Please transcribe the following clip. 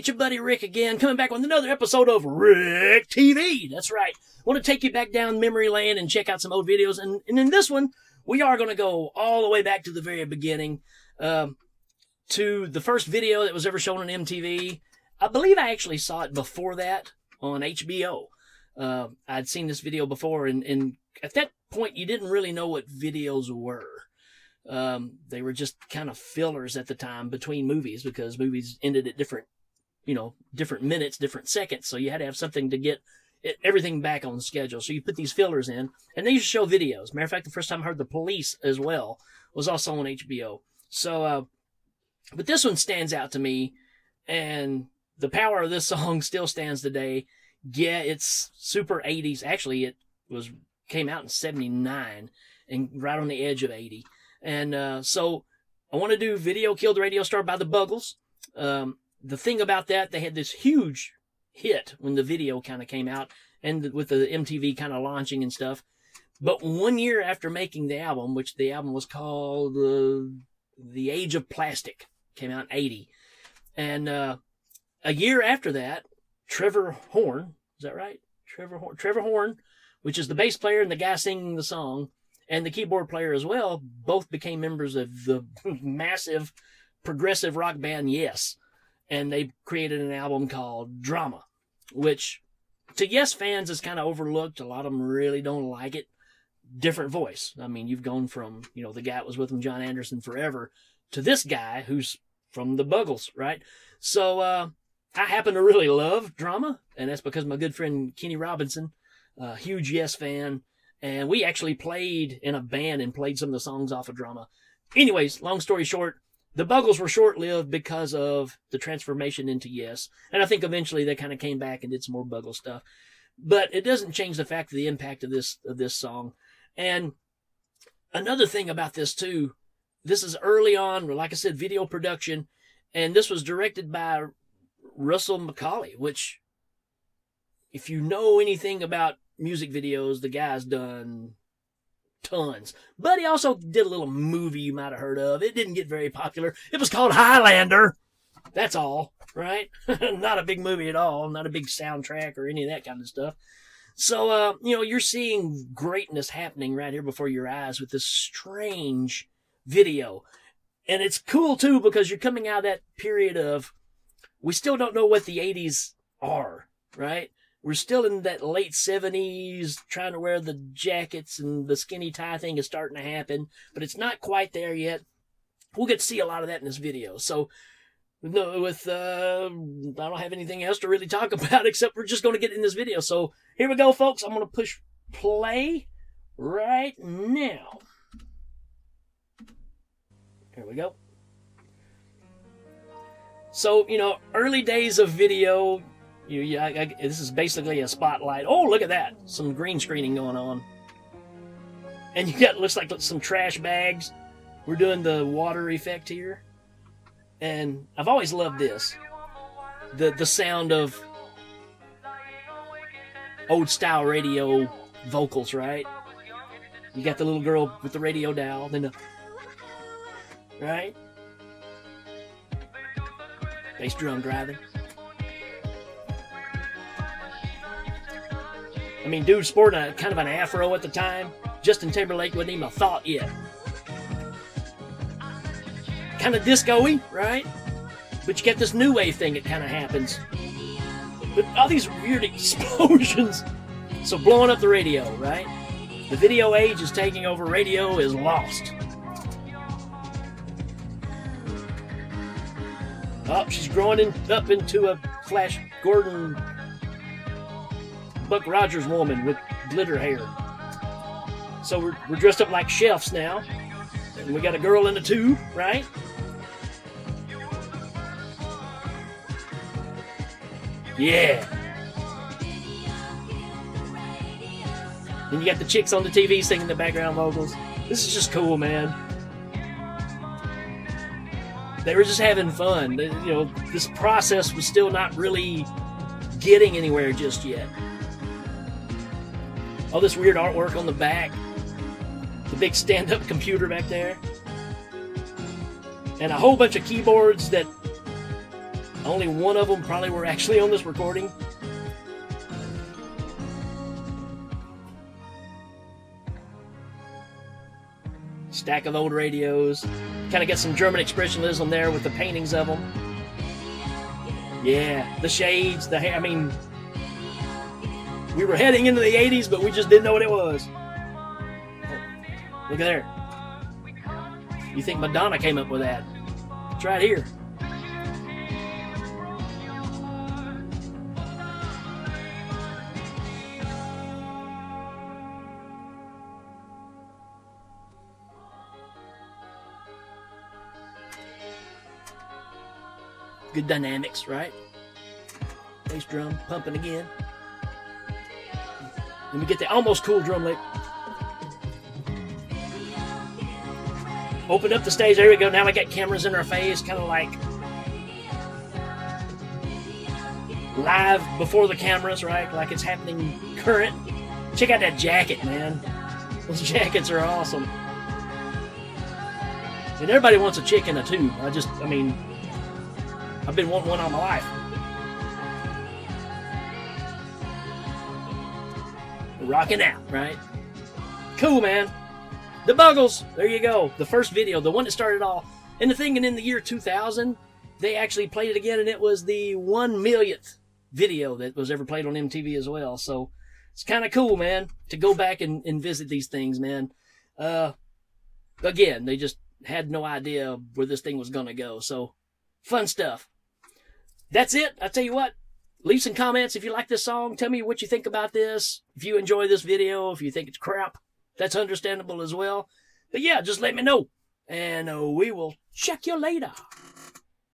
it's your buddy Rick again, coming back with another episode of Rick TV. That's right. I want to take you back down memory lane and check out some old videos. And, and in this one, we are going to go all the way back to the very beginning, um, to the first video that was ever shown on MTV. I believe I actually saw it before that on HBO. Uh, I'd seen this video before, and, and at that point, you didn't really know what videos were. Um, they were just kind of fillers at the time between movies because movies ended at different, you know, different minutes, different seconds. So you had to have something to get it, everything back on schedule. So you put these fillers in, and they used to show videos. Matter of fact, the first time I heard the police as well was also on HBO. So, uh, but this one stands out to me, and the power of this song still stands today. Yeah, it's super 80s. Actually, it was came out in 79 and right on the edge of 80. And uh, so I want to do Video Killed the Radio Star by the Buggles. Um, the thing about that, they had this huge hit when the video kind of came out and with the MTV kind of launching and stuff. But one year after making the album, which the album was called uh, The Age of Plastic, came out in 80. And uh, a year after that, Trevor Horn, is that right? Trevor Horn, Trevor Horn, which is the bass player and the guy singing the song, and the keyboard player as well, both became members of the massive progressive rock band Yes. And they created an album called Drama, which to Yes fans is kind of overlooked. A lot of them really don't like it. Different voice. I mean, you've gone from, you know, the guy that was with them, Jon Anderson, forever, to this guy who's from the Buggles, right? So, uh, I happen to really love drama, and that's because my good friend Kenny Robinson, a huge Yes fan, and we actually played in a band and played some of the songs off of drama. Anyways, long story short, the Buggles were short lived because of the transformation into Yes. And I think eventually they kind of came back and did some more Buggle stuff. But it doesn't change the fact of the impact of this of this song. And another thing about this too, this is early on, like I said, video production, and this was directed by Russell Mulcahy, which if you know anything about music videos, the guy's done tons. But he also did a little movie you might have heard of. It didn't get very popular. It was called Highlander. That's all, right? not a big movie at all, not a big soundtrack or any of that kind of stuff. So, uh, you know, you're seeing greatness happening right here before your eyes with this strange video. And it's cool too because you're coming out of that period of we still don't know what the 80s are, right? We're still in that late 70s, trying to wear the jackets and the skinny tie thing is starting to happen, but it's not quite there yet. We'll get to see a lot of that in this video. So, no, with, uh, I don't have anything else to really talk about except we're just going to get in this video. So, here we go, folks. I'm going to push play right now. Here we go. So, you know, early days of video, you, you I, I, this is basically a spotlight. Oh, look at that! Some green screening going on, and you got looks like some trash bags. We're doing the water effect here, and I've always loved this. The the sound of old style radio vocals, right? You got the little girl with the radio dial, then the right bass drum driving. I mean, dude sporting a kind of an afro at the time. Justin Timberlake wasn't even a thought yet. Kind of disco-y, right? But you get this new wave thing that kind of happens. But all these weird explosions. So blowing up the radio, right? The video age is taking over. Radio is lost. Oh, she's growing in, up into a Flash Gordon Buck Rogers woman with glitter hair. So we're, we're dressed up like chefs now. And we got a girl in the tube, right? Yeah. And you got the chicks on the TV singing the background vocals. This is just cool, man. They were just having fun. You know, this process was still not really getting anywhere just yet. All this weird artwork on the back, the big stand up computer back there, and a whole bunch of keyboards that Only one of them probably were actually on this recording. Stack of old radios. Kind of get some German expressionism there with the paintings of them. Yeah, the shades, the hair. I mean, we were heading into the 80s, but we just didn't know what it was. Look at there. You think Madonna came up with that? It's right here. Good dynamics, right? Bass drum pumping again. Then we get the almost cool drum lick. Open up the stage. There we go. Now I got cameras in our face, kind of like live before the cameras, right? Like it's happening current. Check out that jacket, man. Those jackets are awesome. And everybody wants a chick in a tube. I just, I mean, I've been wanting one all my life. Rocking out, right? Cool, man. The Buggles. There you go. The first video, the one that started all. And the thing, and in the year 2000, they actually played it again, and it was the one millionth video that was ever played on MTV as well. So it's kind of cool, man, to go back and, and visit these things, man. Uh, again, they just had no idea where this thing was going to go. So fun stuff. That's it. I tell you what, leave some comments if you like this song. Tell me what you think about this. If you enjoy this video, if you think it's crap, that's understandable as well. But yeah, just let me know. And uh, we will check you later.